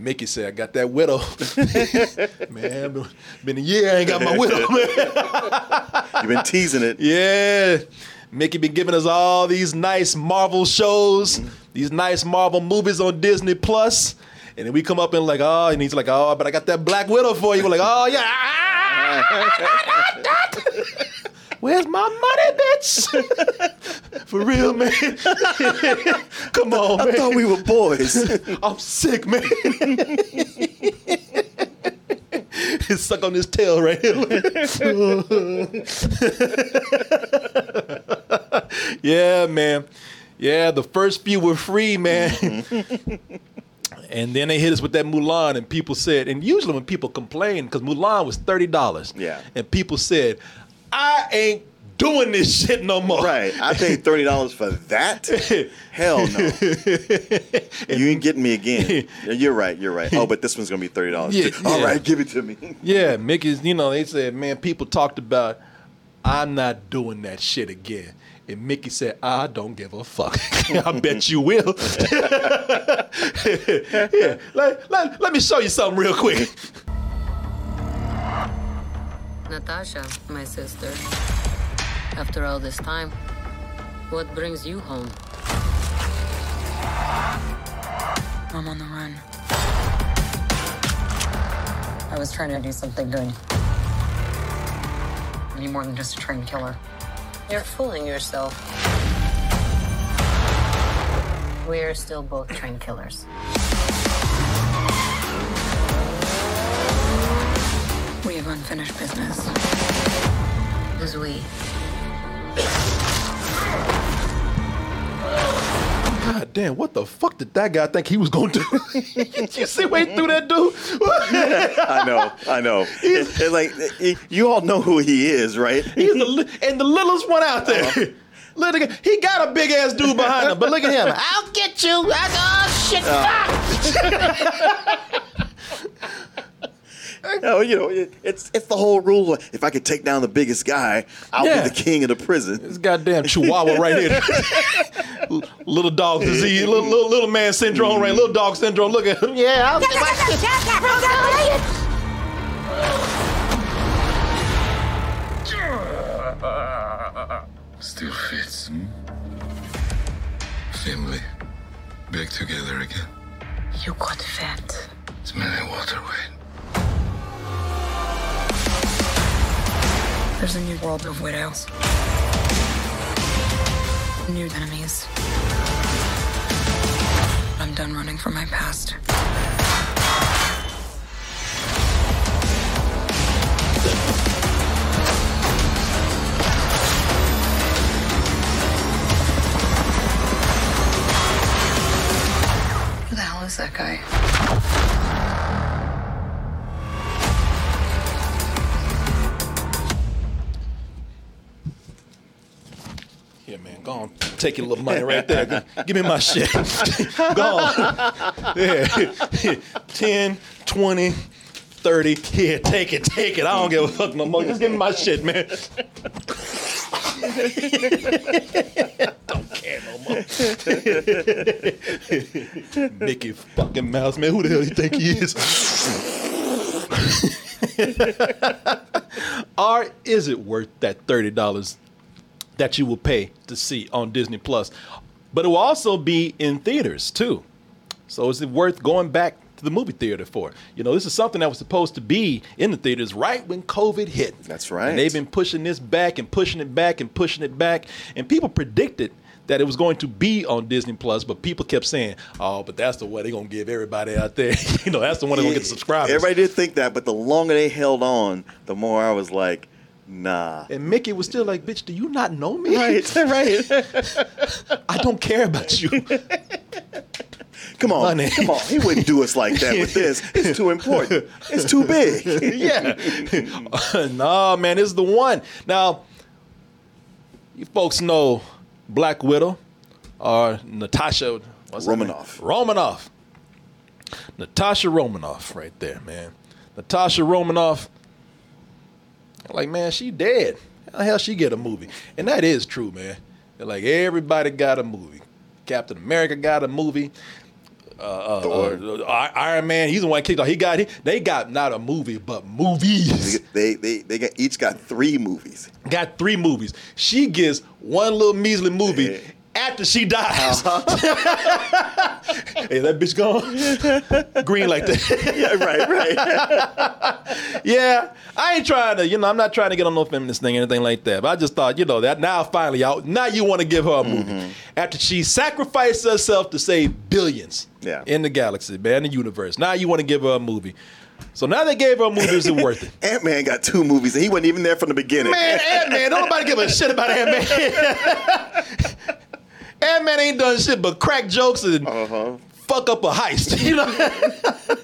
Mickey said, I got that widow. man, been- been a year, I ain't got my widow, man. You've been teasing it. Yeah. Mickey been giving us all these nice Marvel shows, mm-hmm. these nice Marvel movies on Disney Plus. And then we come up and like, oh, and he's like, oh, but I got that Black Widow for you. We're like, oh yeah. Ah, Where's my money, bitch? For real, man. Come on, I man. thought we were boys. I'm sick, man. It's stuck on his tail right here. yeah, man. Yeah, the first few were free, man. Mm-hmm. and then they hit us with that Mulan, and people said, and usually when people complain, because Mulan was thirty dollars, Yeah. and people said, I ain't doing this shit no more. right. I paid thirty dollars for that. Hell no. you ain't getting me again. You're right. You're right. Oh, but this one's gonna be thirty dollars. Yeah, All yeah. right, give it to me. Yeah, Mickey's, you know, they said, man, people talked about, I'm not doing that shit again. And Mickey said, ah, I don't give a fuck. I bet you will. yeah, let, let, let me show you something real quick. Natasha, my sister. After all this time, what brings you home? I'm on the run. I was trying to do something good. I more than just a trained killer. You're fooling yourself. We're still both trained killers. We unfinished business. Who's we? God damn, what the fuck did that guy think he was going to do? you see where he threw that dude? I know. I know. It's, it's like you all know who he is, right? He's the and the littlest one out there. Uh-huh. Look at he got a big ass dude behind him, but look at him. I'll get you. I'll oh shit! Uh. No, you know, it, it's it's the whole rule. of, If I could take down the biggest guy, I'll Yeah. be the king of the prison. This goddamn chihuahua right here. Little dog disease, little, little little man syndrome, right? Little dog syndrome. Look at him. Yeah, I'll get my Still fits, hmm? Family. Back together again. You got fat. Smelling water weight. There's a new world of widows. New enemies. I'm done running from my past. Who the hell is that guy? Take your little money right there. Give me my shit. go on. Yeah. 10, 20, 30. Here, take it, take it. I don't give a fuck no more. Just give me my shit, man. don't care no more. Mickey fucking Mouse, man. Who the hell you think he is? or is it worth that $30 that you will pay to see on Disney Plus. But it will also be in theaters too. So is it worth going back to the movie theater for? You know, this is something that was supposed to be in the theaters right when COVID hit. That's right. And they've been pushing this back and pushing it back and pushing it back. And people predicted that it was going to be on Disney Plus, but people kept saying, "Oh, but that's the way they're gonna give everybody out there. you know, that's the one they're gonna get the subscribers." Everybody did think that, but the longer they held on, the more I was like, nah. and Mickey was still like, "Bitch, do you not know me? Right, right. I don't care about you." Come on, Money. come on. He wouldn't do us like that with this. It's too important. It's too big. yeah. no, man, this is the one. Now, you folks know Black Widow or Natasha what's her name? Romanoff. Romanoff. Natasha Romanoff, right there, man. Natasha Romanoff. Like, man, she dead. How the hell she get a movie? And that is true, man. Like everybody got a movie. Captain America got a movie. Uh, uh, uh, Iron Man, he's the one kicked off. He got he, they got not a movie, but movies. They they they got, each got three movies. got three movies. She gets one little measly movie. After she dies. hey, that bitch gone? Green like that. Yeah, right, right. yeah, I ain't trying to, you know, I'm not trying to get on no feminist thing or anything like that. But I just thought, you know, that now finally out. Now you want to give her a movie Mm-hmm. after she sacrificed herself to save billions Yeah. in the galaxy, man, the universe. Now you want to give her a movie. So now they gave her a movie. Is it worth it? Ant Man got two movies, and he wasn't even there from the beginning. Man, Ant Man, don't nobody give a shit about Ant Man. Ant Man ain't done shit but crack jokes and Uh-huh. fuck up a heist. You know,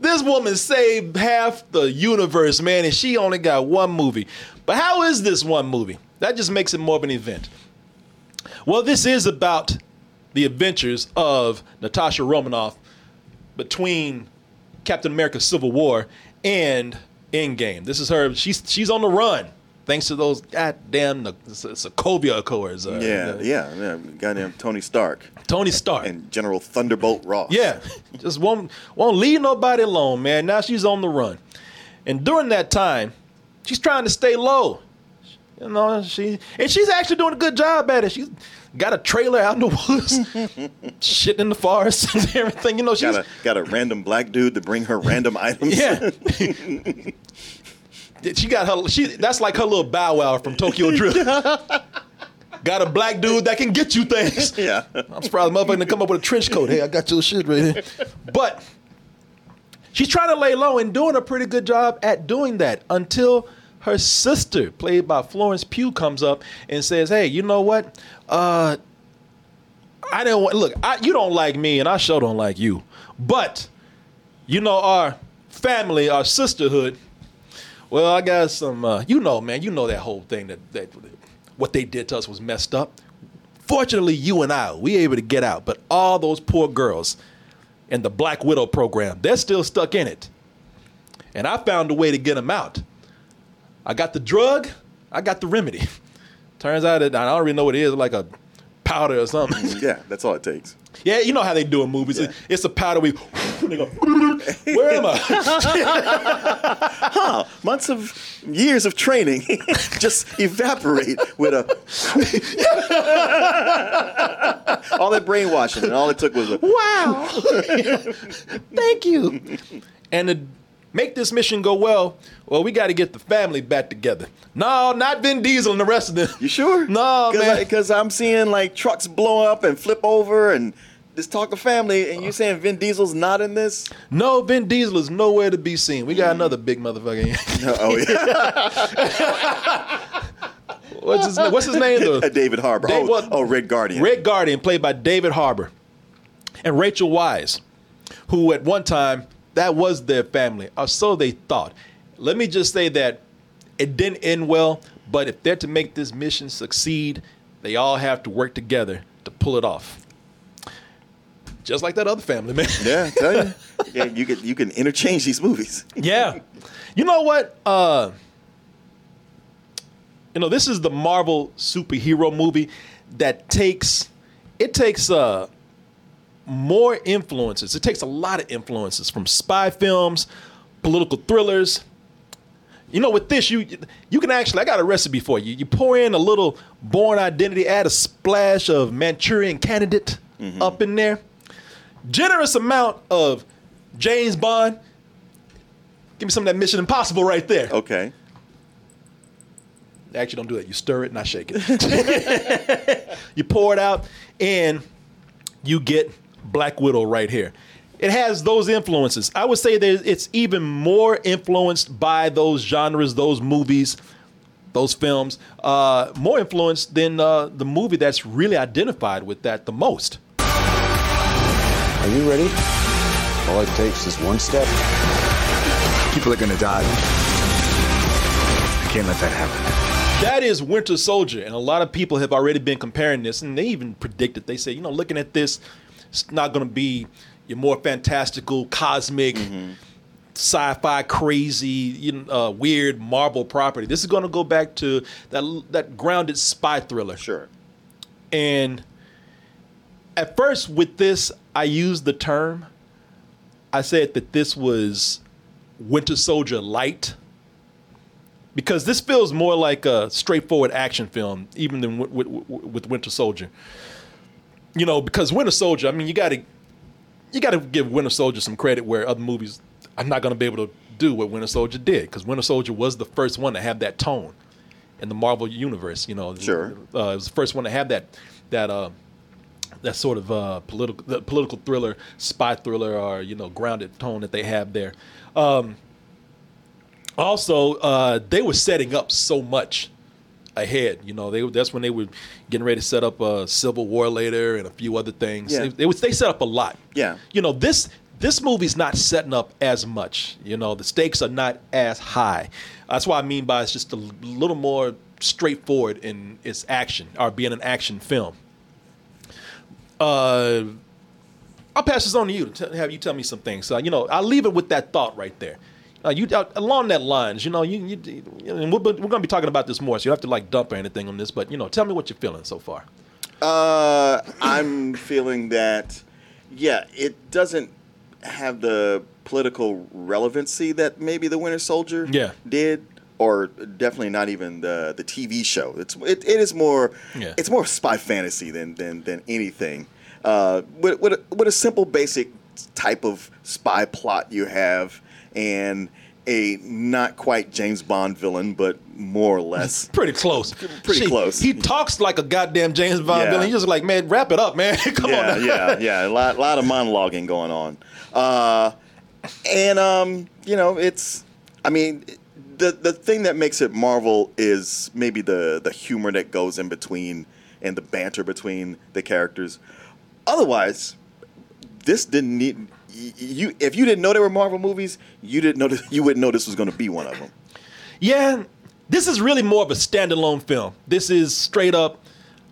this woman saved half the universe, man, and she only got one movie. But how is this one movie? That just makes it more of an event. Well, this is about the adventures of Natasha Romanoff between Captain America: Civil War and Endgame. This is her. She's she's on the run thanks to those goddamn the Sokovia Accords. uh, Yeah, the- yeah, yeah. Goddamn Tony Stark Tony Stark. and General Thunderbolt Ross. Yeah, just won't won't leave nobody alone, man. Now she's on the run, and during that time, she's trying to stay low. You know, she and she's actually doing a good job at it. She's got a trailer out in the woods, shit in the forest and everything. You know, she's Got a got a random black dude to bring her random items. yeah. She got her. She that's like her little bow wow from Tokyo Drift. got a black dude that can get you things. yeah. I'm surprised motherfucker didn't come up with a trench coat. Hey, I got your shit right here. But she's trying to lay low and doing a pretty good job at doing that until her sister, played by Florence Pugh, comes up and says, "Hey, you know what? Uh, I didn't want look. I, you don't like me, and I sure don't like you. But you know our family, our sisterhood. Well, I got some. Uh, you know, man. You know that whole thing that that what they did to us was messed up. Fortunately, you and I, we able to get out. But all those poor girls in the Black Widow program, they're still stuck in it. And I found a way to get them out. I got the drug. I got the remedy. Turns out that I don't really know what it is, like a powder or something. Yeah, that's all it takes. Yeah, you know how they do in movies. Yeah. It's a powder we. They go, Where am I? Huh, months of years of training just evaporate with a all that brainwashing, and all it took was a wow. Thank you. And to make this mission go well, well, we got to get the family back together. No, not Vin Diesel and the rest of them. You sure? No, man. Because I'm seeing like trucks blow up and flip over and this talk of family, and you saying Vin Diesel's not in this? No, Vin Diesel is nowhere to be seen. We got mm. another big motherfucker. here. Oh yeah, what's his What's his name? Though? David Harbour. Dave- oh, oh, Red Guardian. Red Guardian, played by David Harbour, and Rachel Weisz, who at one time that was their family, or so they thought. Let me just say that it didn't end well, but if they're to make this mission succeed, they all have to work together to pull it off. Just like that other family, man. Yeah, I tell you. yeah, you can you can interchange these movies. Yeah. You know what? Uh, you know, this is the Marvel superhero movie that takes it takes uh more influences. It takes a lot of influences from spy films, political thrillers. You know, with this, you you can actually I got a recipe for you. You pour in a little Bourne Identity, add a splash of Manchurian Candidate mm-hmm. up in there. Generous amount of James Bond. Give me some of that Mission Impossible right there. Okay. Actually, don't do that. You stir it, not shake it. you pour it out, and you get Black Widow right here. It has those influences. I would say that it's even more influenced by those genres, those movies, those films, uh, more influenced than uh, the movie that's really identified with that the most. Are you ready? All it takes is one step. People are gonna die. I can't let that happen. That is Winter Soldier, and a lot of people have already been comparing this, and they even predicted. They say, you know, looking at this, it's not going to be your more fantastical, cosmic, sci-fi, crazy, you know, uh, weird Marvel property. This is going to go back to that that grounded spy thriller. Sure. And at first, with this, I used the term. I said that this was Winter Soldier light because this feels more like a straightforward action film, even than with, with, with Winter Soldier. You know, because Winter Soldier, I mean, you got to you got to give Winter Soldier some credit where other movies I'm not going to be able to do what Winter Soldier did, because Winter Soldier was the first one to have that tone in the Marvel universe. You know, Sure. uh, it was the first one to have that that uh, that sort of uh, political the political thriller, spy thriller, or you know, grounded tone that they have there. Um, also, uh, they were setting up so much ahead. You know, they that's when they were getting ready to set up a Civil War later and a few other things. Yeah. They, they, was- they set up a lot. Yeah. You know, this this movie's not setting up as much. You know, the stakes are not as high. That's what I mean by it's just a little more straightforward in its action or being an action film. Uh, I'll pass this on to you to t- have you tell me some things. So, you know, I'll leave it with that thought right there. Uh, you uh, along that lines, you know, you, you, you and we're, we're going to be talking about this more, so you don't have to like dump or anything on this. But you know, tell me what you're feeling so far. Uh, I'm feeling that, yeah, it doesn't have the political relevancy that maybe the Winter Soldier Yeah. did, or definitely not even the the TV show. It's it, it is more Yeah. it's more spy fantasy than than than anything. Uh, with with a, with a simple basic type of spy plot you have, and a not quite James Bond villain, but more or less. Pretty close. Pretty close. He talks like a goddamn James Bond Yeah. villain. He's just like, man, wrap it up, man. Come yeah, on. yeah, yeah. A lot, lot of monologuing going on. Uh, and um, you know, it's. I mean, the the thing that makes it Marvel is maybe the the humor that goes in between and the banter between the characters. Otherwise, this didn't need you. If you didn't know there were Marvel movies, you didn't know this, you wouldn't know this was going to be one of them. Yeah, this is really more of a standalone film. This is straight up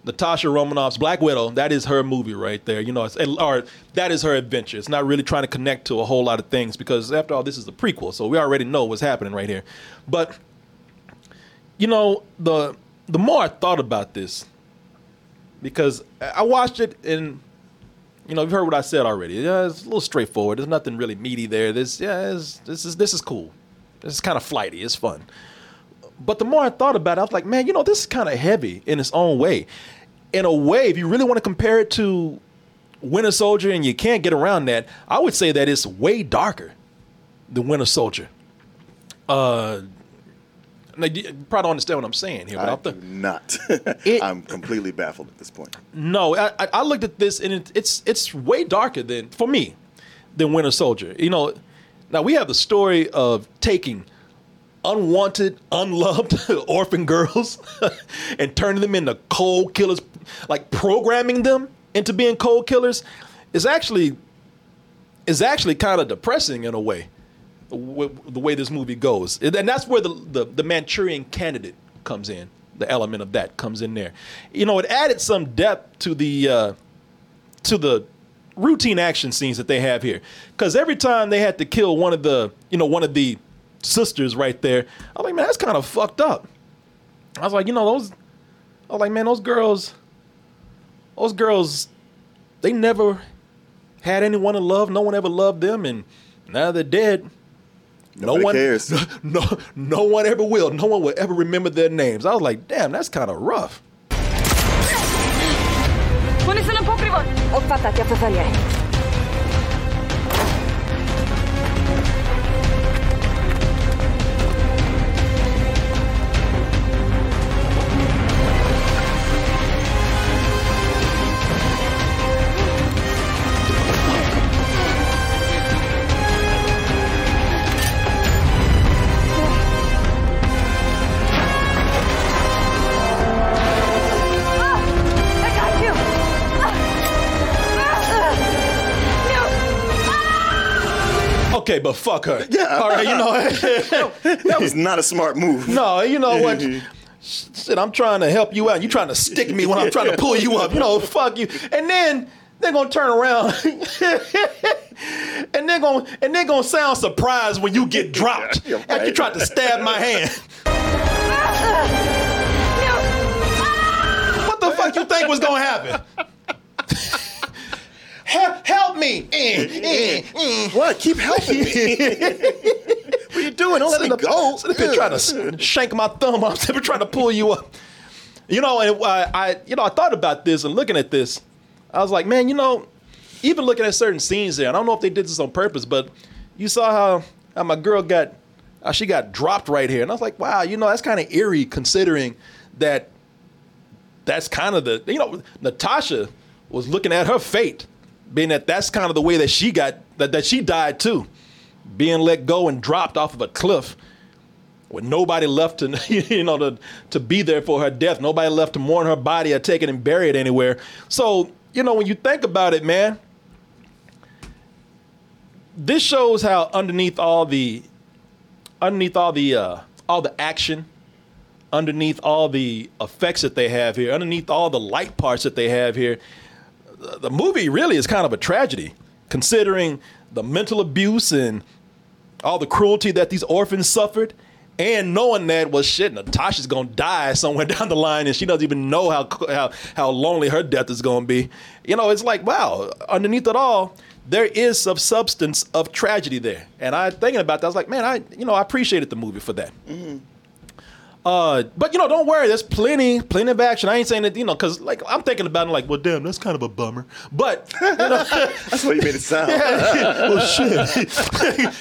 Natasha Romanoff's Black Widow. That is her movie right there. You know, it's, or that is her adventure. It's not really trying to connect to a whole lot of things because after all, this is a prequel, so we already know what's happening right here. But you know, the the more I thought about this, because I watched it and you know, you've heard what I said already. Yeah, it's a little straightforward. There's nothing really meaty there. This, yeah, this is this is cool. This is kind of flighty. It's fun. But the more I thought about it, I was like, man, you know, this is kind of heavy in its own way. In a way, if you really want to compare it to Winter Soldier, and you can't get around that, I would say that it's way darker than Winter Soldier. Uh, now, you probably don't understand what I'm saying here, but I do not. It- I'm completely baffled at this point. no, I, I- I looked at this and it, it's it's way darker than for me than Winter Soldier. You know, now we have the story of taking unwanted, unloved orphan girls and turning them into cold killers, like programming them into being cold killers, is actually is actually kind of depressing in a way. W- The way this movie goes, and that's where the, the the Manchurian Candidate comes in. The element of that comes in there. You know, it added some depth to the uh, to the routine action scenes that they have here. Because every time they had to kill one of the, you know, one of the sisters right there, I'm like, man, that's kind of fucked up. I was like, you know, those, I was like, man, those girls, those girls, they never had anyone to love. No one ever loved them, and now they're dead. Nobody no one cares. No, no one ever will. No one will ever remember their names. I was like, damn, that's kind of rough. Munition på privat! Uppfattat, jag förföljer. But fuck her. Yeah. All right, you know. that was not a smart move. no, you know what? Shit, I'm trying to help you out. You trying to stick me when I'm trying to pull you up. You know, fuck you. And then they're gonna turn around and they're gonna and they're gonna sound surprised when you get dropped You're after you tried to stab my hand. What the fuck you think was gonna happen? Help, help me! Eh, eh, eh. What? Keep helping me. what are you doing? Don't let me go. here trying to shank my thumb. I'm sitting trying to pull you up. You know, and I, I, you know, I thought about this and looking at this, I was like, man, you know, even looking at certain scenes there, I don't know if they did this on purpose, but you saw how, how my girl got, how she got dropped right here, and I was like, wow, you know, that's kind of eerie considering that. That's kind of the, you know, Natasha was looking at her fate, being that that's kind of the way that she got that, that she died too, being let go and dropped off of a cliff with nobody left to you know to to be there for her death. Nobody left to mourn her body or take it and bury it anywhere. So you know when you think about it man this shows how underneath all the underneath all the uh all the action underneath all the effects that they have here underneath all the light parts that they have here the- movie really is kind of a tragedy considering the mental abuse and all the cruelty that these orphans suffered, and knowing that well shit, Natasha's gonna die somewhere down the line, and she doesn't even know how how how lonely her death is gonna be. You know, it's like wow, underneath it all, there is some substance of tragedy there. And I thinking about that, I was like, man, I you know I appreciated the movie for that. Mm-hmm. Uh, but you know, don't worry. There's plenty, plenty of action. I ain't saying that you know, cause like I'm thinking about it, like, well, damn, that's kind of a bummer. But you know, That's what you made it sound. well, shit.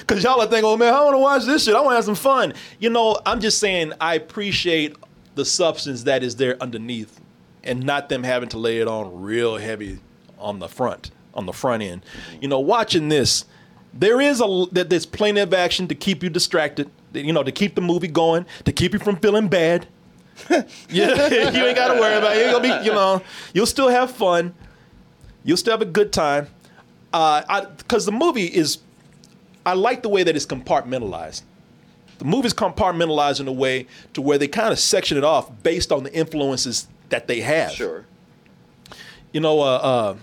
Because y'all are thinking, oh man, I want to watch this shit. I want to have some fun. You know, I'm just saying, I appreciate the substance that is there underneath, and not them having to lay it on real heavy on the front, on the front end. You know, watching this, there is a that there's plenty of action to keep you distracted. You know, to keep the movie going, to keep you from feeling bad. yeah, you ain't got to worry about it. You'll be, you know, you'll still have fun. You'll still have a good time. Uh, because the movie is, I like the way that it's compartmentalized. The movie's compartmentalized in a way to where they kind of section it off based on the influences that they have. Sure. You know, uh, uh,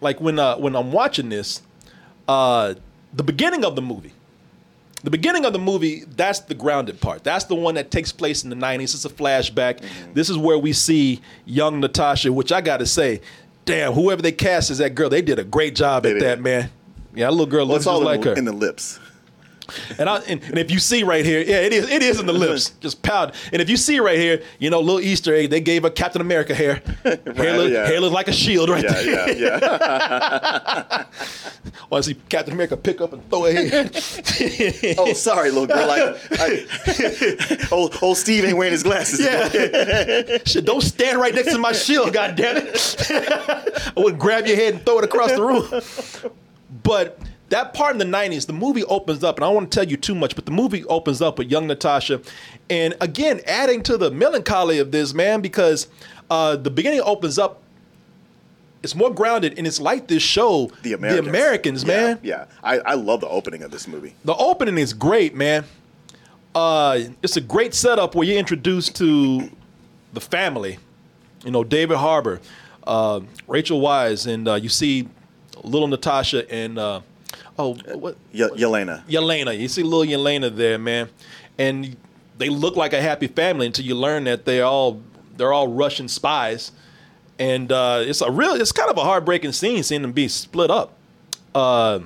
like when uh, when I'm watching this, uh, the beginning of the movie, the beginning of the movie, that's the grounded part. That's the one that takes place in the 90s. It's a flashback. Mm-hmm. This is where we see young Natasha, which I got to say, damn, whoever they cast as that girl, they did a great job They at did. that, man. Yeah, that little girl Well, looks just like her. in the lips. And, I, and, and if you see right here, yeah, it is it is in the lips, just powder. And if you see right here, you know, little Easter egg, they gave her Captain America hair. hair, look, yeah. hair looks like a shield right Yeah, there. yeah, yeah. Want to see Captain America pick up and throw a hair? oh, sorry, little girl. Like, I, old, old Steve ain't wearing his glasses. Yeah. Shit, don't stand right next to my shield, God damn it. I would grab your head and throw it across the room. But that part in the 90s, the movie opens up, and I don't want to tell you too much, but the movie opens up with young Natasha. And again, adding to the melancholy of this, man, because uh, the beginning opens up, it's more grounded, and it's like this show, The Americans. the Americans Yeah, man. Yeah. I, I love the opening of this movie. The opening is great, man. Uh, it's a great setup where you're introduced to the family. You know, David Harbour, uh, Rachel Weisz, and uh, you see little Natasha and uh, oh, what? Ye- Yelena. Yelena. You see little Yelena there, man, and they look like a happy family until you learn that they're all they're all Russian spies, and uh, it's a real it's kind of a heartbreaking scene seeing them be split up. Uh,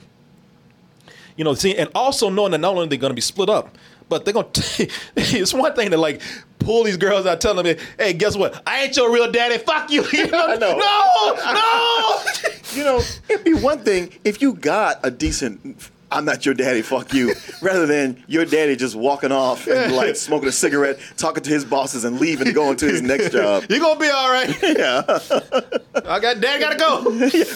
you know, see, and also knowing that not only are they going to be split up, but they're going to. it's one thing to like pull these girls out, telling them, "Hey, guess what? I ain't your real daddy. Fuck you." you know. No, no. You know, it'd be one thing if you got a decent I'm not your daddy, fuck you, rather than your daddy just walking off and like smoking a cigarette, talking to his bosses and leaving and going to his next job. You're gonna be all right. Yeah. I got dad gotta go.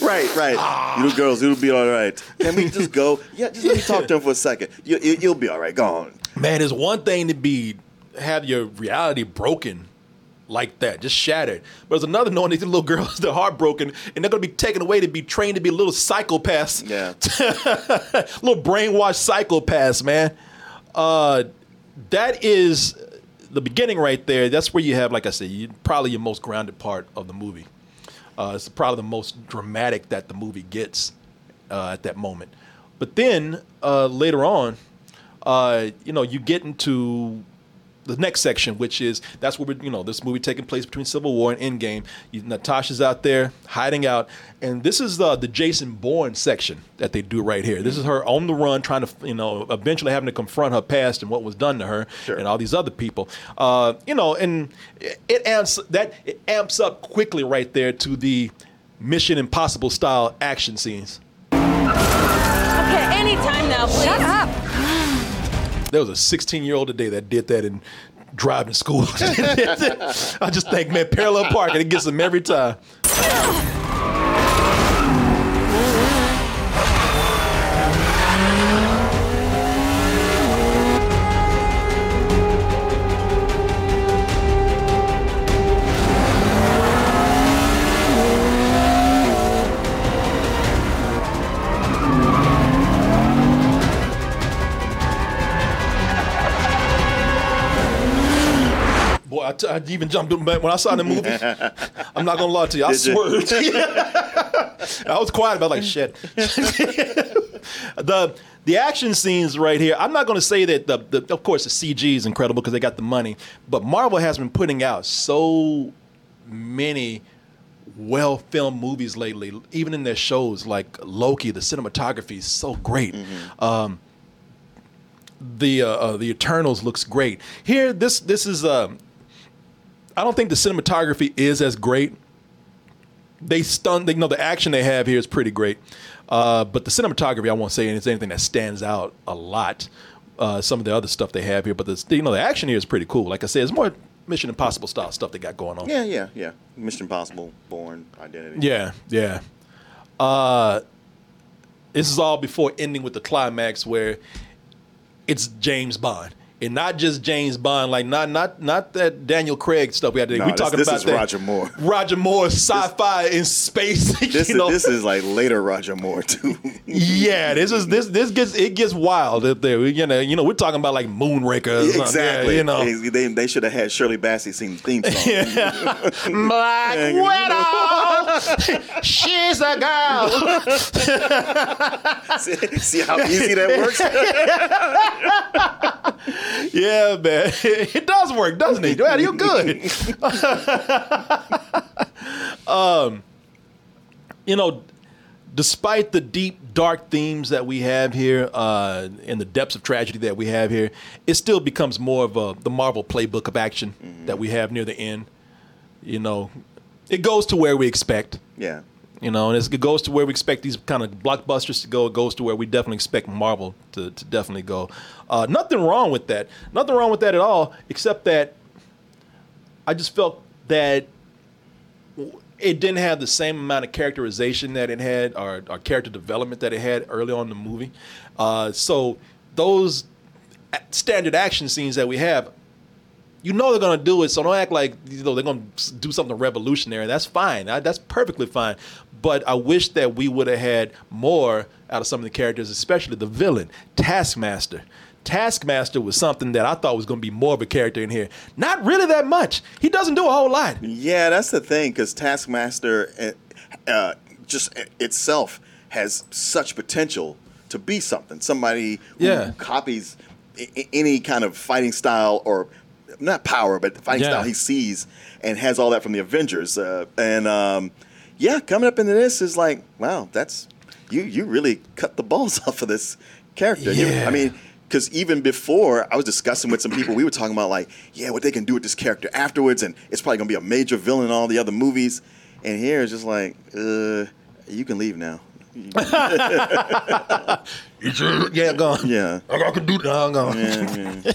right, right. Ah. You little girls, it'll be all right. Can we just go? Yeah, just let me talk to him for a second. You, you, you'll be all right. Go on. Man, it's one thing to be have your reality broken like that, just shattered. But there's another knowing these little girls, they're heartbroken, and they're gonna be taken away to be trained to be little psychopaths. Yeah. little brainwashed psychopaths, man. Uh, that is the beginning right there. That's where you have, like I said, you, probably your most grounded part of the movie. Uh, it's probably the most dramatic that the movie gets uh, at that moment. But then uh, later on, uh, you know, you get into the next section, which is that's where we, you know this movie taking place between Civil War and Endgame. You, Natasha's out there hiding out, and this is the the Jason Bourne section that they do right here. This is her on the run, trying to you know eventually having to confront her past and what was done to her and all these other people. Uh, you know, and it, it amps that it amps up quickly right there to the Mission Impossible style action scenes. Okay, anytime now, please. Shut up. There was a 16 year old today that did that in driving school. I just think, man, parallel parking, it gets them every time. I, even jumped back when I saw the movie. I'm not gonna lie to you, I Did swerved. I was quiet about like shit. the the action scenes right here. I'm not gonna say that the, the of course the CG is incredible because they got the money, but Marvel has been putting out so many well filmed movies lately. Even in their shows like Loki, the cinematography is so great. Um, the uh, uh, the Eternals looks great. Here, this this is. Um, I don't think the cinematography is as great. They stun. They you know the action they have here is pretty great, uh, but the cinematography I won't say it's anything that stands out a lot. Uh, some of the other stuff they have here, but the you know the action here is pretty cool. Like I said, it's more Mission Impossible style stuff they got going on. Yeah, yeah, yeah. Mission Impossible, Bourne, Identity. Yeah, yeah. Uh, this is all before ending with the climax where it's James Bond. And not just James Bond, like not not not that Daniel Craig stuff we had to No, we this- talking this about is that. Roger Moore. Roger Moore, sci-fi in space. This you is know? this is like later Roger Moore too. yeah, this is this this gets it gets wild up there. We- You know, you know, we're talking about like Moonraker. or something. exactly. Yeah, you know, They, they, they should have had Shirley Bassey sing the theme song. Black Widow, she's a girl. see, see how easy that works? Yeah, man. It does work, doesn't it? Man, you're good. um, you know, despite the deep, dark themes that we have here uh, and the depths of tragedy that we have here, it still becomes more of a the Marvel playbook of action that we have near the end. You know, it goes to where we expect. Yeah. You know, and it goes to where we expect these kind of blockbusters to go. It goes to where we definitely expect Marvel to, to definitely go. Uh, nothing wrong with that. Nothing wrong with that at all, except that I just felt that it didn't have the same amount of characterization that it had, or, or character development that it had early on in the movie. Uh, so those standard action scenes that we have, you know they're gonna do it. So don't act like you know they're gonna do something revolutionary. That's fine. That's perfectly fine. But I wish that we would have had more out of some of the characters, especially the villain, Taskmaster. Taskmaster was something that I thought was going to be more of a character in here. Not really that much. He doesn't do a whole lot. Yeah, that's the thing because Taskmaster uh, uh, just itself has such potential to be something. Somebody who Yeah. copies I- any kind of fighting style or not power, but the fighting Yeah. style he sees and has all that from the Avengers. Uh, and um, yeah, coming up into this is like, wow, that's you. You really cut the balls off of this character. You- I mean. Because even before, I was discussing with some people, we were talking about like, yeah, what they can do with this character afterwards, and it's probably gonna be a major villain in all the other movies. And here it's just like, uh, you can leave now. Yeah, gone. Yeah. I can do that. I'm gone. Yeah, yeah.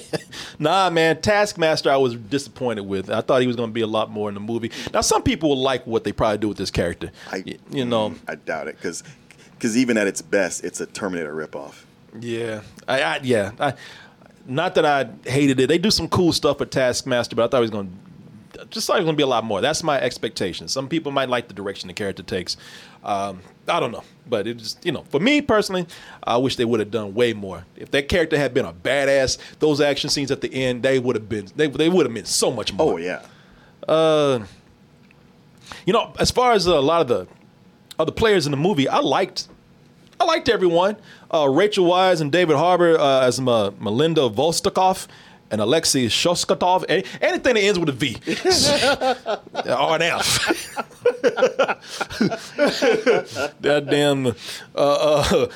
Nah, man, Taskmaster, I was disappointed with. I thought he was going to be a lot more in the movie. Now, some people will like what they probably do with this character. I, you know, mm, I doubt it because even at its best, it's a Terminator ripoff. yeah, I, I yeah, I, not that I hated it. They do some cool stuff with Taskmaster, but I thought he was going. to just thought it was gonna be a lot more. That's my expectation. Some people might like the direction the character takes. Um, I don't know, but it just you know, for me personally, I wish they would have done way more. If that character had been a badass, those action scenes at the end, they would have been they they would have meant so much more. Oh yeah. Uh, you know, as far as a lot of the other players in the movie, I liked, I liked everyone. Uh, Rachel Weisz and David Harbour uh, as Melinda Vostokoff and Alexei Shostakov. Any, anything that ends with a V or an F. that damn uh, uh,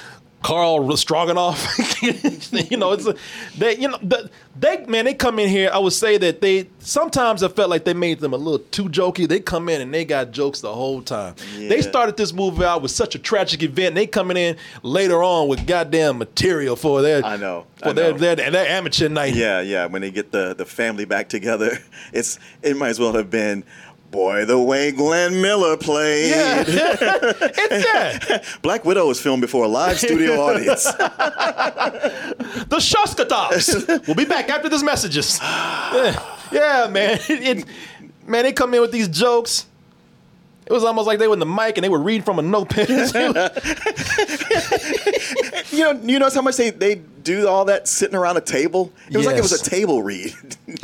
Carl Stroganoff. you know, it's a, they. You know, the, they man, they come in here. I would say that they sometimes I felt like they made them a little too jokey. They come in and they got jokes the whole time. They started this movie out with such a tragic event. And they coming in later on with goddamn material for their I know. for I their, know. their their amateur night. Yeah, yeah. When they get the the family back together, it's it might as well have been. Boy, the way Glenn Miller played. Yeah. it's that. Black Widow was filmed before a live studio audience. The Shostakovs. we'll be back after these messages. yeah, man. It- man, they come in with these jokes. It was almost like they were in the mic and they were reading from a notepad. you know, you notice how much they, they do all that sitting around a table? It was like it was a table read. it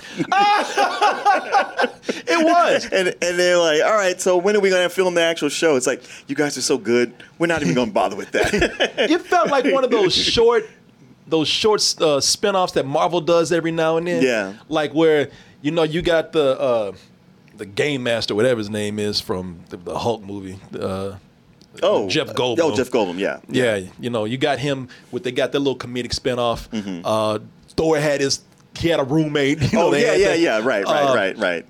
was. and and they're like, all right, so when are we gonna film the actual show? It's like, you guys are so good, we're not even gonna bother with that. It felt like one of those short, those short uh, spin-offs that Marvel does every now and then. Yeah. Like where you know you got the uh, the Game Master, whatever his name is from the, the Hulk movie. Uh, oh, Jeff uh, Goldblum. Oh, Jeff Goldblum, yeah. Yeah, you know, you got him with they got that little comedic spinoff. Mm-hmm. Uh, Thor had his he had a roommate. You know, Oh yeah, yeah, that, yeah. Right, right, uh, right, right.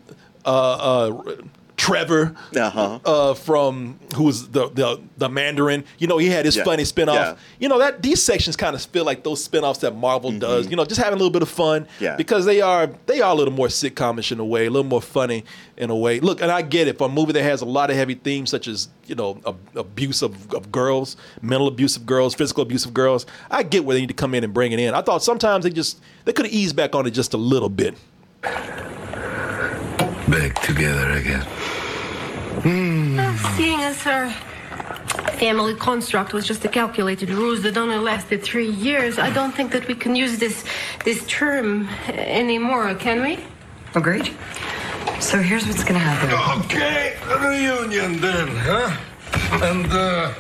Uh, uh, Trevor, Uh-huh. uh, from who's the, the the Mandarin. You know, he had his Yeah, funny spinoff. yeah. You know that these sections kind of feel like those spinoffs that Marvel does. You know, just having a little bit of fun. Mm-hmm. Yeah. Because they are they are a little more sitcomish in a way, a little more funny in a way. Look, and I get it for a movie that has a lot of heavy themes such as you know ab- abuse of, of girls, mental abuse of girls, physical abuse of girls. I get where they need to come in and bring it in. I thought sometimes they just they could have eased back on it just a little bit. Back together again. Seeing as our family construct was just a calculated ruse that only lasted three years, I don't think that we can use this this term anymore, can we? Agreed. So here's what's gonna happen. Okay, reunion then, huh? And uh,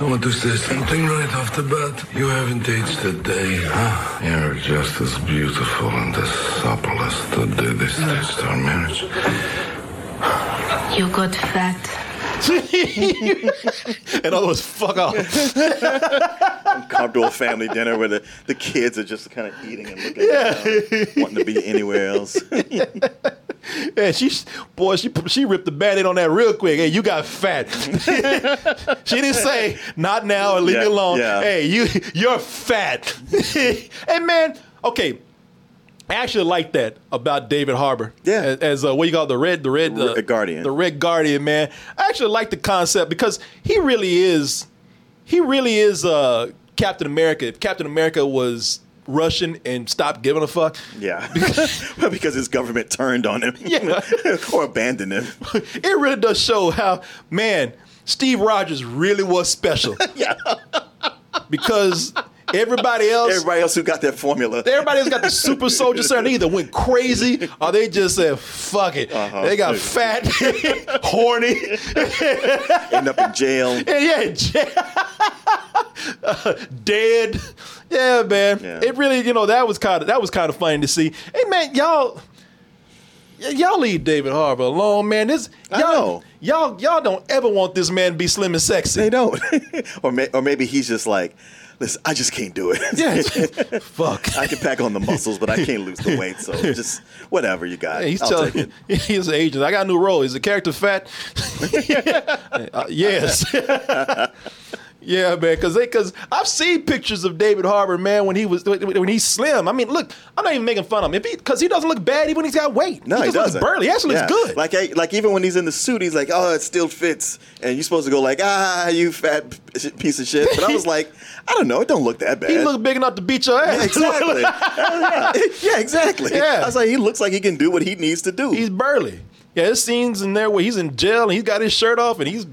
I want to say something right off the bat. You haven't aged a day, huh? You're just as beautiful and as supple as the day they staged our marriage. You got fat. In all those fuck off. Comfortable family dinner where the, the kids are just kind of eating and looking around, wanting to be anywhere else. Yeah, she boy, she she ripped the band-aid on that real quick. Hey, you got fat. she didn't say not now or leave me alone. yeah. Hey, you you're fat. hey man, okay. I actually like that about David Harbour. Yeah. As, as uh, what you call the red, the red, uh, Red Guardian. the red guardian, man. I actually like the concept because he really is, he really is uh, Captain America. If Captain America was Russian and stopped giving a fuck, Yeah. because his government turned on him. Yeah. or abandoned him. it really does show how man Steve Rogers really was special. Yeah. because everybody else. Everybody else who got that formula. Everybody else got the super soldier serum. They either went crazy or they just said, fuck it. Uh-huh. They got fat, horny. End up in jail. Yeah, yeah, uh, dead. Yeah, man. Yeah. It really, you know, that was kind of that was kind of funny to see. Hey, man, y'all, y'all leave David Harbour alone, man. This I y'all, know. y'all, y'all don't ever want this man to be slim and sexy. They don't. or, may, or maybe he's just like, listen, I just can't do it. Yeah, fuck. I can pack on the muscles, but I can't lose the weight. So just whatever you got. Yeah, he's I'll telling take it. he's an agent. I got a new role. Is the character fat? Uh, yes. Yeah, man, because because I've seen pictures of David Harbour, man, when he was when he's slim. I mean, look, I'm not even making fun of him because he, doesn't look bad even when he's got weight. No, he, looks doesn't. burly. He actually Yeah. looks good. Like, I- like even when he's in the suit, he's like, "Oh, it still fits," and you're supposed to go like, "Ah, you fat piece of shit." But I was like, I don't know, it don't look that bad. he look big enough to beat your ass. yeah, exactly. yeah. yeah, exactly. Yeah. I was like, he looks like he can do what he needs to do. he's burly. Yeah, there's scenes in there where he's in jail and he's got his shirt off and he's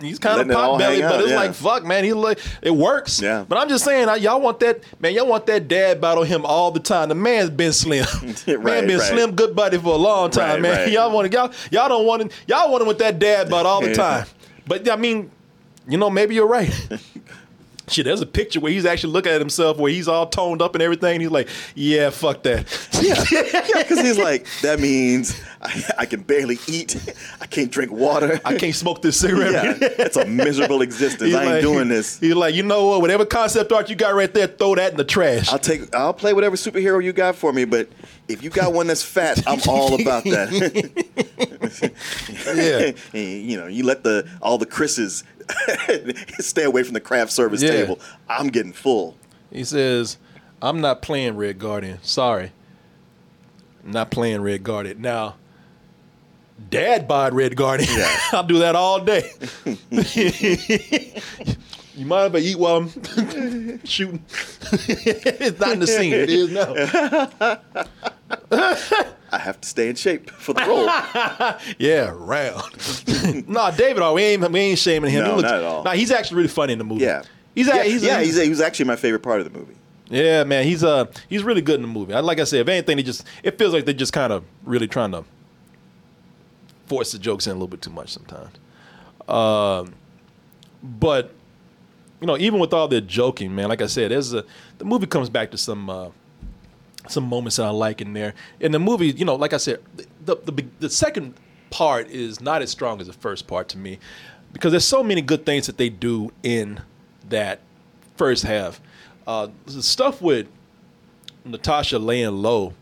he's kind of pot belly, but out, it's yeah. like fuck, man. He like it works. Yeah. But I'm just saying, I- y'all want that man. Y'all want that dad battle him all the time. The man's been slim. Right, man been right. slim good buddy for a long time, Right, man. right. Y'all want y'all y'all don't want him. Y'all want him with that dad battle all the time. But I mean, you know, maybe you're right. Shit, there's a picture where he's actually looking at himself where he's all toned up and everything. And he's like, yeah, fuck that. Yeah, yeah, because he's like, that means I, I can barely eat, I can't drink water, I can't smoke this cigarette. Yeah, it's a miserable existence. He's I ain't like- doing this. He's like, you know what? Whatever concept art you got right there, throw that in the trash. I'll take, I'll play whatever superhero you got for me, but if you got one that's fat, I'm all about that. yeah. And, you know, you let the all the Chris's stay away from the craft service Yeah. table. I'm getting full. He says, I'm not playing Red Guardian. Sorry. I'm not playing Red Guardian. Now, Dad bought Red Guardian. I'll do that all day. you mind if I eat while I'm shooting? it's not in the scene. It is now. I have to stay in shape for the role. Yeah, round. no, David, oh, we ain't, we ain't shaming him. No, looks, not at all. Nah, he's actually really funny in the movie. yeah, He's, yeah, he's, yeah. a, He's, he was actually my favorite part of the movie. Yeah, man, he's uh he's really good in the movie. I- Like I said, if anything, they just it feels like they're just kind of really trying to force the jokes in a little bit too much sometimes. Um, but you know, even with all the joking, man, like I said, there's a the movie comes back to some uh, some moments that I like in there. In the movie, you know, like I said, the the the, the second part is not as strong as the first part to me because there's so many good things that they do in that first half. Uh, the stuff with Natasha laying low,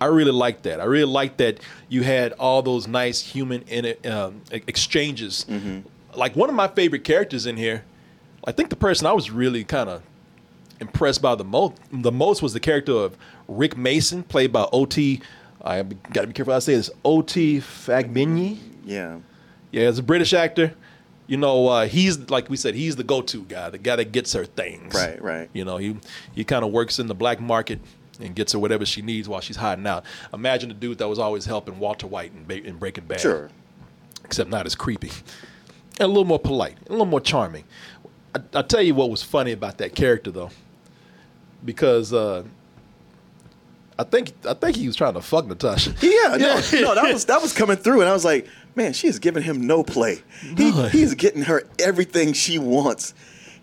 I really like that. I really like that you had all those nice human in um, exchanges. Like one of my favorite characters in here, I think the person I was really kind of impressed by the most the most was the character of Rick Mason, played by O.T. I got to be careful how I say this. O.T. Fagbenle. Yeah, Yeah, as a British actor, you know, uh, he's like we said, he's the go-to guy, the guy that gets her things. Right, right. You know, he he kind of works in the black market and gets her whatever she needs while she's hiding out. Imagine the dude that was always helping Walter White in, Ba- in Breaking Bad. sure. Except not as creepy. And a little more polite, a little more charming. I, I'll tell you what was funny about that character though. Because uh, I think I think he was trying to fuck Natasha. Yeah, no, no, that was that was coming through, and I was like, man, she is giving him no play. He, he's getting her everything she wants.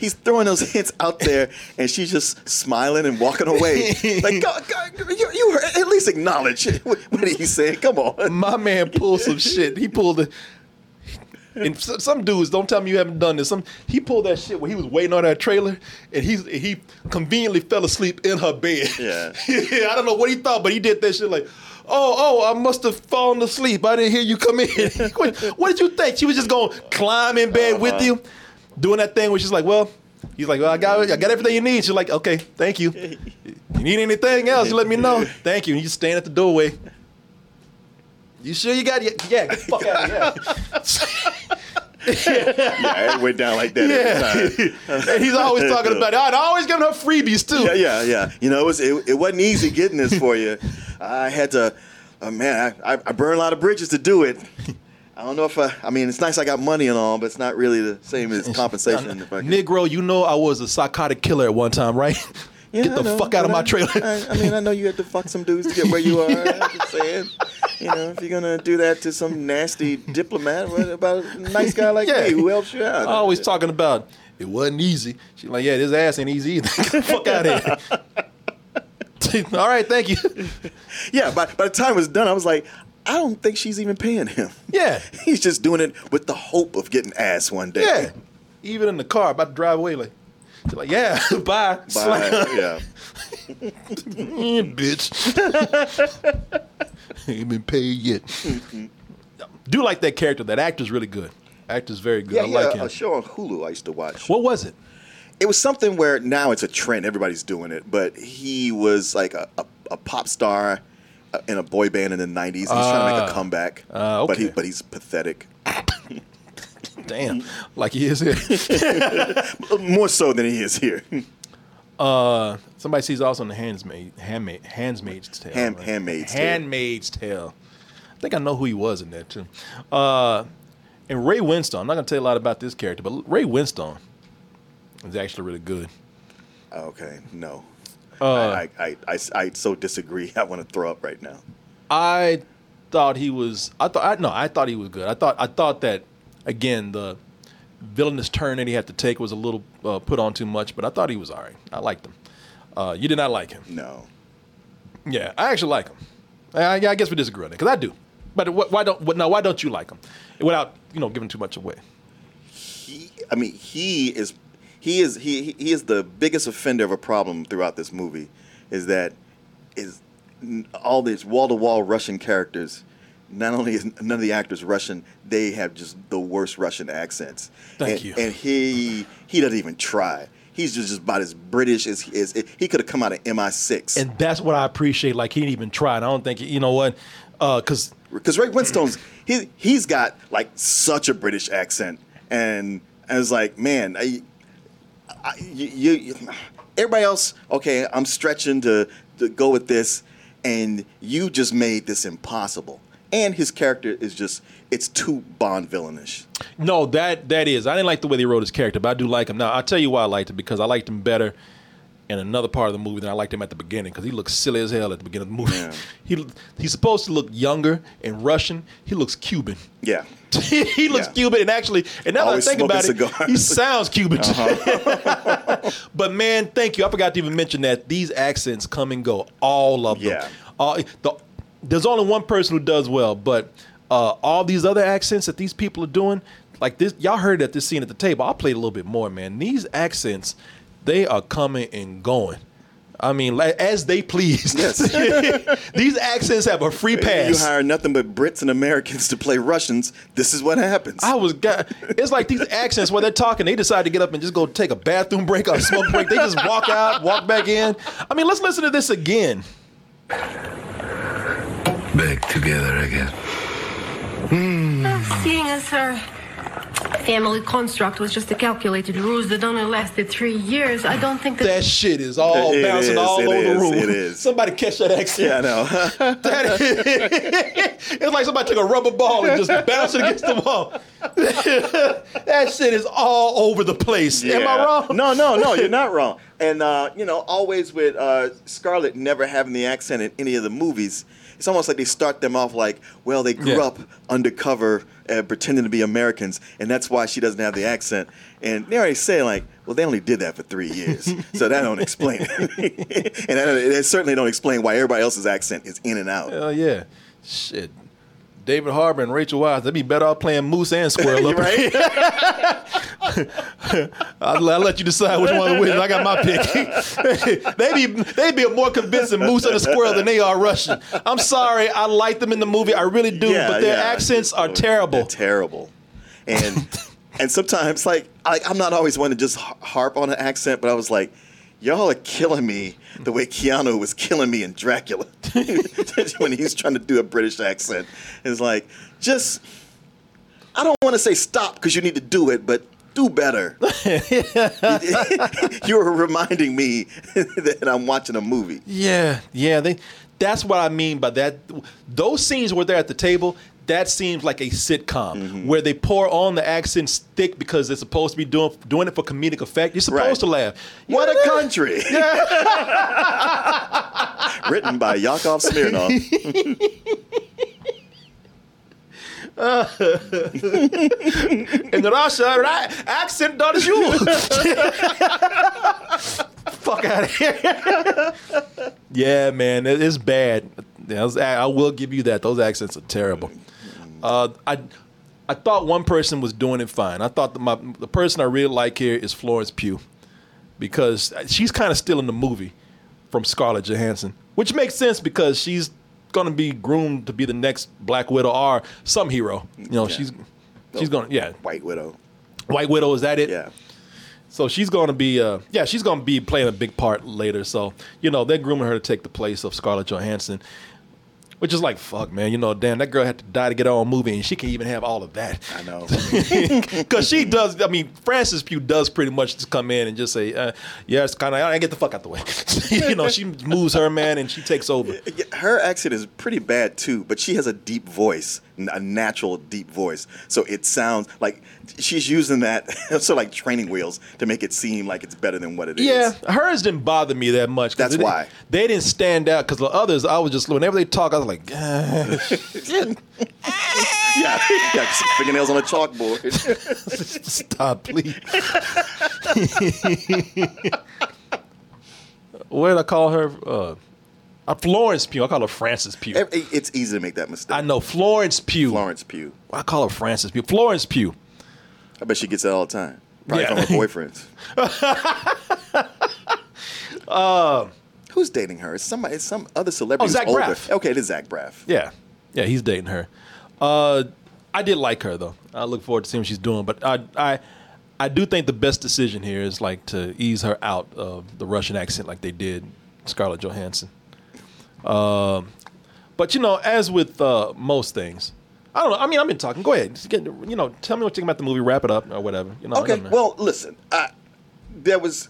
He's throwing those hints out there, and she's just smiling and walking away. like, God, God, you, you at least acknowledge what, what he's saying. Come on. My man pulled some shit. He pulled the. And some dudes, don't tell me you haven't done this. Some he pulled that shit where he was waiting on that trailer, and he he conveniently fell asleep in her bed. Yeah. I don't know what he thought, but he did that shit like, oh oh, I must have fallen asleep. I didn't hear you come in. what, what did you think? She was just gonna climb in bed with Uh-huh. you, doing that thing where she's like, well. He's like, well, I got, I got everything you need. She's like, okay, thank you. You need anything else? You let me know. Thank you. And you just stand at the doorway. You sure you got it? yeah? Get the fuck out of here. Yeah, it went down like that every time. Yeah. and he's always talking about it. I'd always giving her freebies too. Yeah, yeah, yeah. You know, it, was, it, it wasn't easy getting this for you. I had to, uh, man, I, I, I burned a lot of bridges to do it. I don't know if I, I mean, it's nice I got money and all, but it's not really the same as compensation. if I could- Negro, you know I was a psychotic killer at one time, right? Yeah, Get the know, fuck out of my I- trailer. I, I mean, I know you had to fuck some dudes to get where you are. I'm just saying, you know, if you're gonna do that to some nasty diplomat, what about a nice guy like Yeah. me who helps you out? Always talking about it wasn't easy. She's like, yeah, this ass ain't easy either. Get the fuck out of here. All right, thank you. Yeah, by, by the time it was done, I was like, I don't think she's even paying him. Yeah, He's just doing it with the hope of getting ass one day. yeah. Even in the car, about to drive away, like, she's like, yeah, bye. Slam. Bye. yeah. Yeah, bitch. Ain't been paid yet. Mm-hmm. Do like that character. That actor's really good. Actor's very good. Yeah, I yeah, like him. a show on Hulu I used to watch. What was it? it was something where now it's a trend. Everybody's doing it, but he was like a, a, a pop star in a boy band in the '90s. He's trying to make a Ah. comeback, Ah, but he but he's pathetic. Damn, like he is here. More so than he is here. Uh, somebody sees also in the Handsmaid, handmaid, Handmaid's Tale. Hand- right? Handmaid's Tale. Handmaid's Tale. I think I know who he was in that too. Uh, and Ray Winstone. I'm not gonna tell you a lot about this character, but Ray Winstone is actually really good. Okay, no. Uh, I, I, I, I so disagree. I want to throw up right now. I thought he was. I thought. I, no, I thought he was good. I thought. I thought that again the villainous turn that he had to take was a little uh, put on too much, but I thought he was all right. I liked him. Uh, you did not like him. No. Yeah, I actually like him. I, I guess we disagree on that because I do. But wh- why don't? What, now, why don't you like him? Without you know giving too much away. He, I mean, he is he is he he is the biggest offender of a problem throughout this movie. Is that is all these wall to wall Russian characters. Not only is none of the actors Russian, they have just the worst Russian accents. Thank and, you. And he he doesn't even try. He's just, just about as British as he is. He could have come out of MI6. And that's what I appreciate. Like he didn't even try. And I don't think you know what, uh, because because Ray Winstone's he he's got like such a British accent, and I was like, man, I, I, you, you, everybody else, okay, I'm stretching to to go with this, and you just made this impossible. And his character is just it's too Bond villainish. No, that that is. I didn't like the way they wrote his character, but I do like him. Now I'll tell you why I liked him because I liked him better in another part of the movie than I liked him at the beginning because he looks silly as hell at the beginning of the movie. Yeah. he he's supposed to look younger and Russian. He looks Cuban. Yeah. he looks Yeah. Cuban and actually, and now that I think about it, cigars. Uh-huh. he sounds Cuban. but man, thank you. I forgot to even mention that these accents come and go, all of them. Yeah. All, the, there's only one person who does well, but uh, all these other accents that these people are doing, like this, y'all heard at this scene at the table. I'll play it a little bit more, man. These accents, they are coming and going. I mean, like, as they please. Yes. these accents have a free pass. You hire nothing but Brits and Americans to play Russians. This is what happens. I was got. It's like these accents where they're talking. They decide to get up and just go take a bathroom break or a smoke break. They just walk out, walk back in. I mean, let's listen to this again. Back together again. Hmm. Seeing as our family construct was just a calculated ruse that only lasted three years, I don't think that. That shit is all It bouncing is, all it over the room. it is. Somebody catch that accent. yeah, I know. That- it's like somebody took a rubber ball and just bounced it against the wall. that shit is all over the place. Am I wrong? No, no, no, you're not wrong. And uh, you know, always with uh, Scarlett never having the accent in any of the movies, it's almost like they start them off like, well, they grew Yeah. up undercover uh, pretending to be Americans, and that's why she doesn't have the accent. And they already say like, well, they only did that for three years, so that don't explain it. and that, it certainly don't explain why everybody else's accent is in and out. Hell yeah. Shit. David Harbour and Rachel Weisz, they'd be better off playing Moose and Squirrel up right? I'll, I'll let you decide which one to win. I got my pick. they'd be they'd be a more convincing moose and a squirrel than they are Russian. I'm sorry, I like them in the movie, I really do, Yeah, but their yeah. accents are terrible. They're terrible. And and sometimes like I, I'm not always one to just harp on an accent, but I was like, y'all are killing me the way Keanu was killing me in Dracula when he's trying to do a British accent. It's like just I don't want to say stop because you need to do it, but do better. You're reminding me that I'm watching a movie. Yeah, yeah. They. That's what I mean by that. Those scenes where they're at the table. That seems like a sitcom Mm-hmm. where they pour on the accents thick because they're supposed to be doing doing it for comedic effect. You're supposed Right. to laugh. What a country! Written by Yakov Smirnoff. In Russia, right? Accent don't you? Fuck out of here. yeah, man, it's bad. I will give you that. Those accents are terrible. Uh, I I thought one person was doing it fine. I thought that my the person I really like here is Florence Pugh because she's kind of still in the movie from Scarlett Johansson, which makes sense because she's going to be groomed to be the next Black Widow or some hero. You know, Yeah. she's she's going to yeah. White Widow. White Widow is that it? Yeah. So she's going to be, uh, yeah, she's going to be playing a big part later. So you know they're grooming her to take the place of Scarlett Johansson, which is like fuck, man. You know, damn, that girl had to die to get her own movie, and she can even have all of that. I know. Because she does. I mean, Frances Pugh does pretty much just come in and just say, uh, "Yeah, it's kind of. I get the fuck out the way." you know, she moves her man and she takes over. Her accent is pretty bad too, but she has a deep voice, a natural deep voice. So it sounds like she's using that so like training wheels to make it seem like it's better than what it is. Yeah, hers didn't bother me that much. That's it didn't- why. they didn't stand out. Because the others, I was just whenever they talk, I was like, "Ah, yeah, yeah. Fingernails on a chalkboard. stop, please. what did I call her? Uh, uh, Florence Pugh. I call her Frances Pugh. It's easy to make that mistake. I know Florence Pugh. Florence Pugh. I call her Frances Pugh. Florence Pugh. I bet she gets that all the time. Probably Yeah. from her boyfriends. Uh, Who's dating her? It's somebody. It's some other celebrity. Oh, Zach older. Braff. Okay, it is Zach Braff. Yeah, yeah, he's dating her. Uh, I did like her though. I look forward to seeing what she's doing. But I, I, I do think the best decision here is like to ease her out of the Russian accent, like they did Scarlett Johansson. Um, but you know, as with uh, most things, I don't know. I mean, I've been talking. Go ahead. Just get, you know, tell me what you think about the movie. Wrap it up or whatever. You know. Okay. Well, listen. I, there was.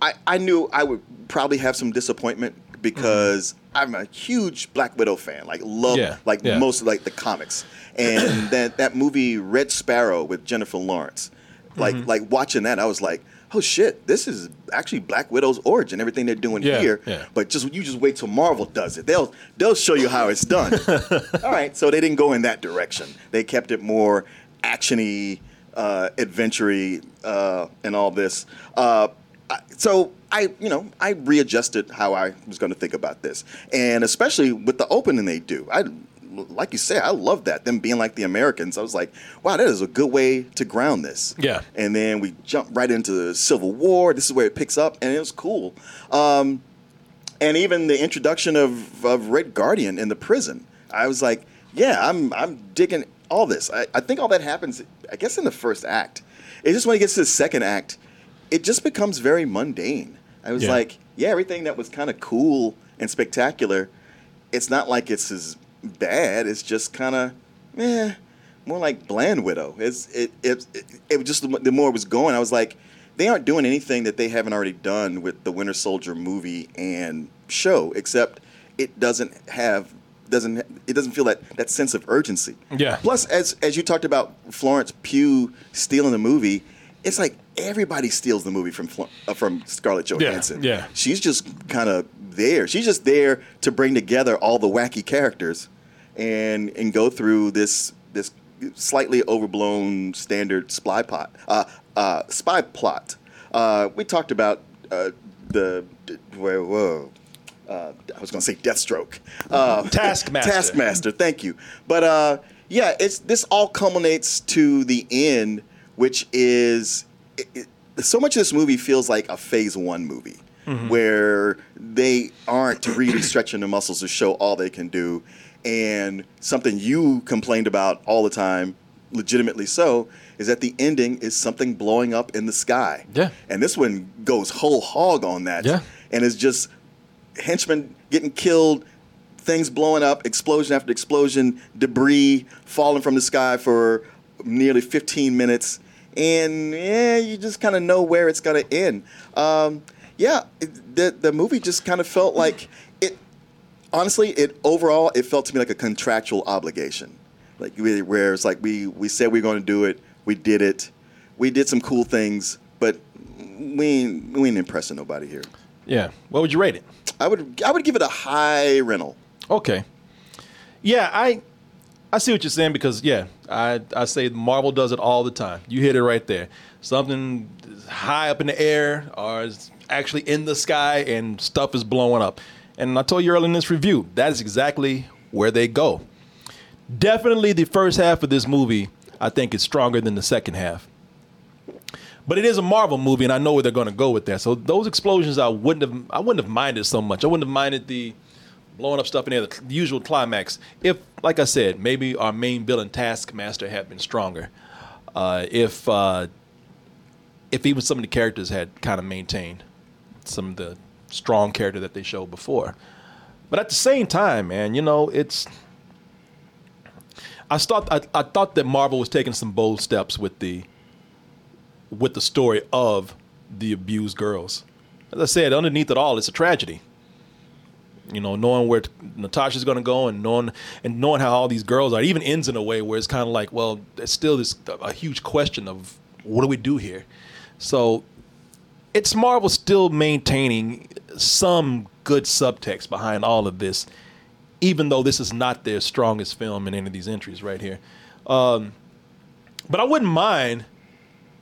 I I knew I would probably have some disappointment because I'm a huge Black Widow fan. Like love Yeah, like yeah. most of like the comics and that that movie Red Sparrow with Jennifer Lawrence. Like Mm-hmm. like watching that, I was like. Oh shit! This is actually Black Widow's origin. Everything they're doing Yeah, here, yeah. but just you just wait till Marvel does it. They'll they'll show you how it's done. All right, so they didn't go in that direction. They kept it more actiony, uh, adventure uh, and all this. Uh, I- so I, you know, I readjusted how I was going to think about this, and especially with the opening they do. I, like you say, I love that them being like the Americans. I was like, wow, that is a good way to ground this. Yeah. And then we jump right into the Civil War. This is where it picks up, and it was cool. Um, and even the introduction of, of Red Guardian in the prison. I was like, yeah, I'm I'm digging all this. I, I think all that happens, I guess, in the first act. It's just when it gets to the second act, it just becomes very mundane. I was Yeah. like, yeah, everything that was kind of cool and spectacular, it's not like it's as bad. It's just kind of, eh, more like Bland Widow. It's it it it, it just the, the more it was going, I was like, they aren't doing anything that they haven't already done with the Winter Soldier movie and show, except it doesn't have doesn't it doesn't feel that that sense of urgency. Yeah. Plus, as as you talked about Florence Pugh stealing the movie, it's like everybody steals the movie from uh, from Scarlett Johansson. Yeah. yeah. She's just kind of there. She's just there to bring together all the wacky characters and and go through this this slightly overblown standard spy plot. Uh, uh, spy plot. Uh, we talked about uh, the whoa. whoa. Uh, I was going to say Deathstroke. Uh, Taskmaster. Taskmaster. Thank you. But uh, yeah, it's this all culminates to the end, which is it, it, so much of this movie feels like a Phase One movie, where they aren't really stretching the muscles to show all they can do, and something you complained about all the time, legitimately so, is that the ending is something blowing up in the sky. Yeah. and this one goes whole hog on that. Yeah. and it's just henchmen getting killed, things blowing up, explosion after explosion, debris falling from the sky for nearly 15 minutes, and yeah, you just kind of know where it's gonna end. Um, yeah, the the movie just kind of felt like. Honestly, it overall it felt to me like a contractual obligation, like really, where it's like we we said we are going to do it, we did it, we did some cool things, but we ain't, we ain't impressing nobody here. yeah. What would you rate it? I would I would give it a high rental. Okay. Yeah, I I see what you're saying because yeah, I I say Marvel does it all the time. You hit it right there. Something high up in the air or is actually in the sky and stuff is blowing up. And I told you earlier in this review, that is exactly where they go. Definitely the first half of this movie, I think is stronger than the second half. But it is a Marvel movie, and I know where they're going to go with that. So those explosions, I wouldn't have, I wouldn't have minded so much. I wouldn't have minded the blowing up stuff in there, the usual climax. If, like I said, maybe our main villain Taskmaster had been stronger. Uh, if uh, if even some of the characters had kind of maintained some of the strong character that they showed before. But at the same time, man, you know, it's I thought I, I thought that Marvel was taking some bold steps with the with the story of the abused girls. As I said, underneath it all, it's a tragedy. You know, knowing where Natasha's going to go and knowing and knowing how all these girls are, it even ends in a way where it's kind of like, well, it's still this a huge question of what do we do here. So, it's Marvel still maintaining some good subtext behind all of this, even though this is not their strongest film in any of these entries right here. Um, but I wouldn't mind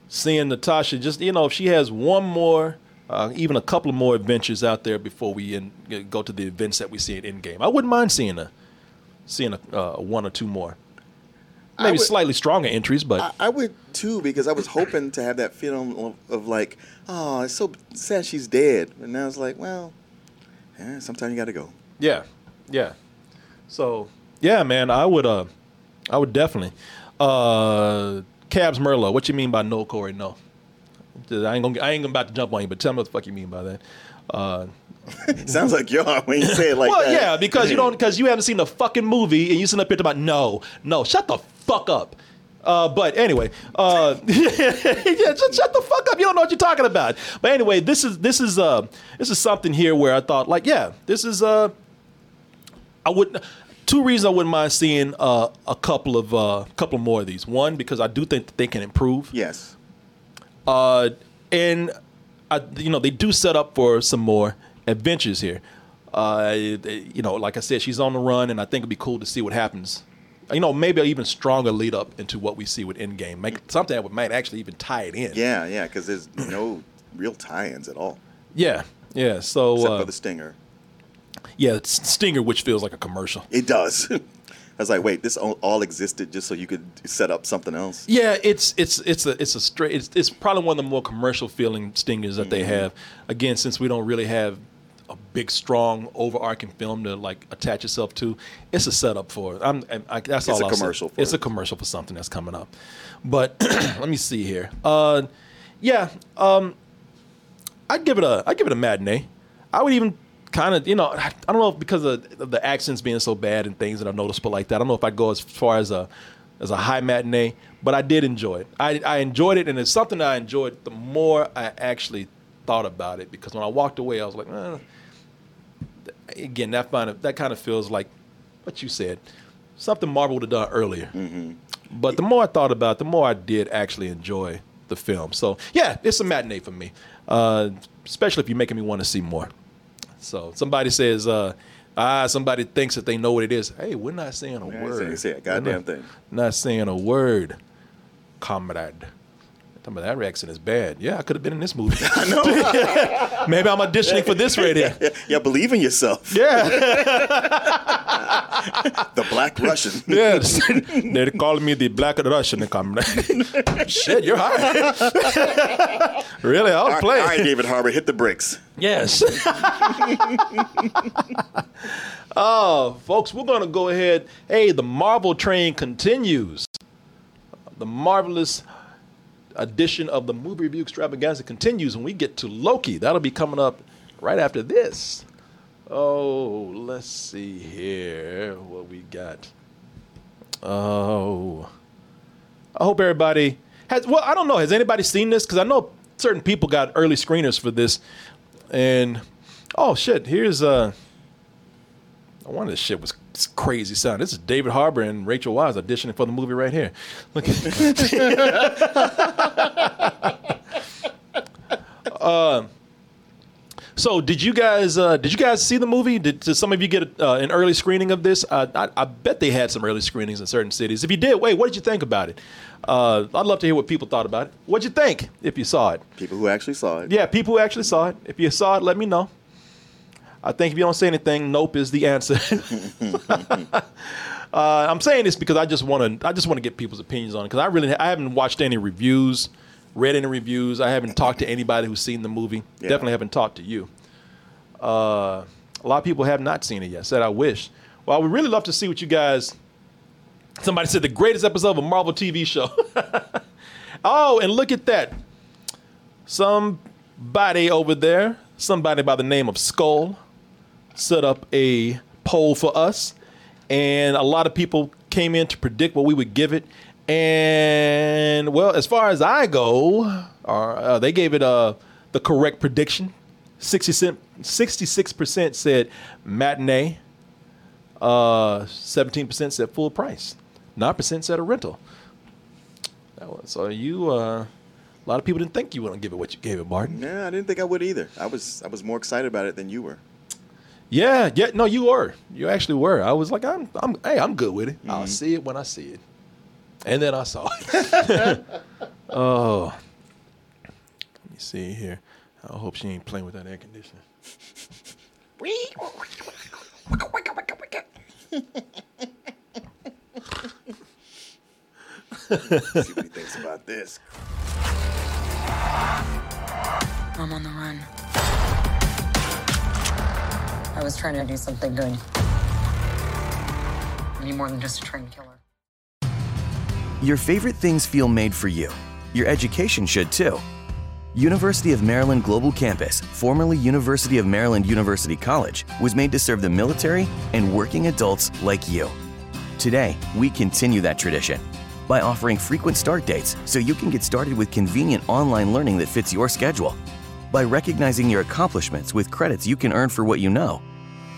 seeing Natasha just you know if she has one more, uh, even a couple more adventures out there before we in, go to the events that we see at Endgame. I wouldn't mind seeing a seeing a uh, one or two more, maybe would- slightly stronger entries, but I, I would too because I was hoping to have that feeling of, of like, oh, it's so sad she's dead, and now it's like, well, yeah, sometimes you got to go. Yeah, yeah. So yeah, man, I would uh, I would definitely. Uh, Cabs Merlot, what you mean by no, Corey? No, I ain't gonna I ain't gonna about to jump on you, but tell me what the fuck you mean by that. Uh, Sounds like are when you say it like that. well, that. yeah, because you don't because you haven't seen the fucking movie and you sitting up here talking about no, no, shut the fuck up. Uh, but anyway, uh, yeah, just shut the fuck up. You don't know what you're talking about. But anyway, this is this is uh this is something here where I thought like, yeah, this is uh, I would two reasons I wouldn't mind seeing uh, a couple of uh, couple more of these. One because I do think that they can improve. Yes. Uh, and I, you know, they do set up for some more adventures here. Uh, you know, like I said, she's on the run, and I think it'd be cool to see what happens. You know, maybe an even stronger lead up into what we see with Endgame. Make something that would might actually even tie it in. Yeah, yeah, because there's no real tie-ins at all yeah, yeah. So, except uh, for the stinger. yeah, it's Stinger, which feels like a commercial. It does. I was like, wait, this all, all existed just so you could set up something else. Yeah, it's it's it's a it's a straight. It's, it's probably one of the more commercial feeling stingers that Mm-hmm. they have. Again, since we don't really have a big, strong, overarching film to like attach yourself to, it's a setup for it. I'm, I, I, that's It's all. a I'll say. commercial for It's it. a commercial for something that's coming up. But let me see here. Uh, yeah, um, I'd give it a I'd give it a matinee. I would even kind of you know I, I don't know if because of, the accents being so bad and things that are noticeable like that. I don't know if I'd go as far as a as a high matinee, but I did enjoy it. I, I enjoyed it, and it's something I enjoyed the more I actually thought about it. Because when I walked away, I was like, eh. Again, that kind of that kind of feels like what you said, something Marvel would have done earlier. But the more I thought about, it, the more I did actually enjoy the film. So yeah, it's a matinee for me, uh, especially if you're making me want to see more. So somebody says, uh, ah, somebody thinks that they know what it is. Hey, we're not saying a word. say- say a goddamn not- thing. Not saying a word, comrade. Some of that accent is bad. Yeah, I could have been in this movie. I know. Maybe I'm auditioning for this right here. Yeah, believe in yourself. Yeah. The Black Russian. Yes. They're calling me the black Russian comrade. Shit, you're high. really? I was All playing. all right, David Harbour, hit the bricks. Yes. oh, folks, we're going to go ahead. Hey, the Marvel train continues. The marvelous edition of the movie review extravaganza continues when we get to Loki. That'll be coming up right after this. Oh, let's see here what we got. Oh, I hope everybody has. Well, I don't know. Has anybody seen this? Because I know certain people got early screeners for this, and oh shit, here's uh. One of this shit was crazy sound. This is David Harbour and Rachel Weisz auditioning for the movie right here. Look at uh, so did you guys uh, did you guys see the movie? Did, did some of you get uh, an early screening of this? Uh, I, I bet they had some early screenings in certain cities. If you did, wait, what did you think about it? Uh, I'd love to hear what people thought about it. What'd you think if you saw it? People who actually saw it. Yeah, people who actually saw it. If you saw it, let me know. I think if you don't say anything, nope is the answer. uh, I'm saying this because I just want to. I just want to get people's opinions on it because I really I haven't watched any reviews, read any reviews. I haven't talked to anybody who's seen the movie. Yeah. Definitely haven't talked to you. Uh, a lot of people have not seen it yet. Said I wish. Well, I would really love to see what you guys. Somebody said the greatest episode of a Marvel TV show. oh, and look at that. somebody over there, somebody by the name of Skull, set up a poll for us, and a lot of people came in to predict what we would give it. And well, as far as I go, uh, they gave it uh, the correct prediction. 66% said matinee, uh, 17% said full price, 9% said a rental. That was, so you, uh, a lot of people didn't think you to give it what you gave it, Martin. Yeah, I didn't think I would either. I was I was more excited about it than you were. Yeah, yeah, no, you were. You actually were. I was like, I'm, I'm, hey, I'm good with it. I'll mm-hmm. see it when I see it, and then I saw it. oh, let me see here. I hope she ain't playing with that air conditioner. See what he thinks about this. I'm on the run. I was trying to do something good. Need more than just a trained killer. Your favorite things feel made for you. Your education should too. University of Maryland Global Campus, formerly University of Maryland University College, was made to serve the military and working adults like you. Today, we continue that tradition by offering frequent start dates so you can get started with convenient online learning that fits your schedule, by recognizing your accomplishments with credits you can earn for what you know,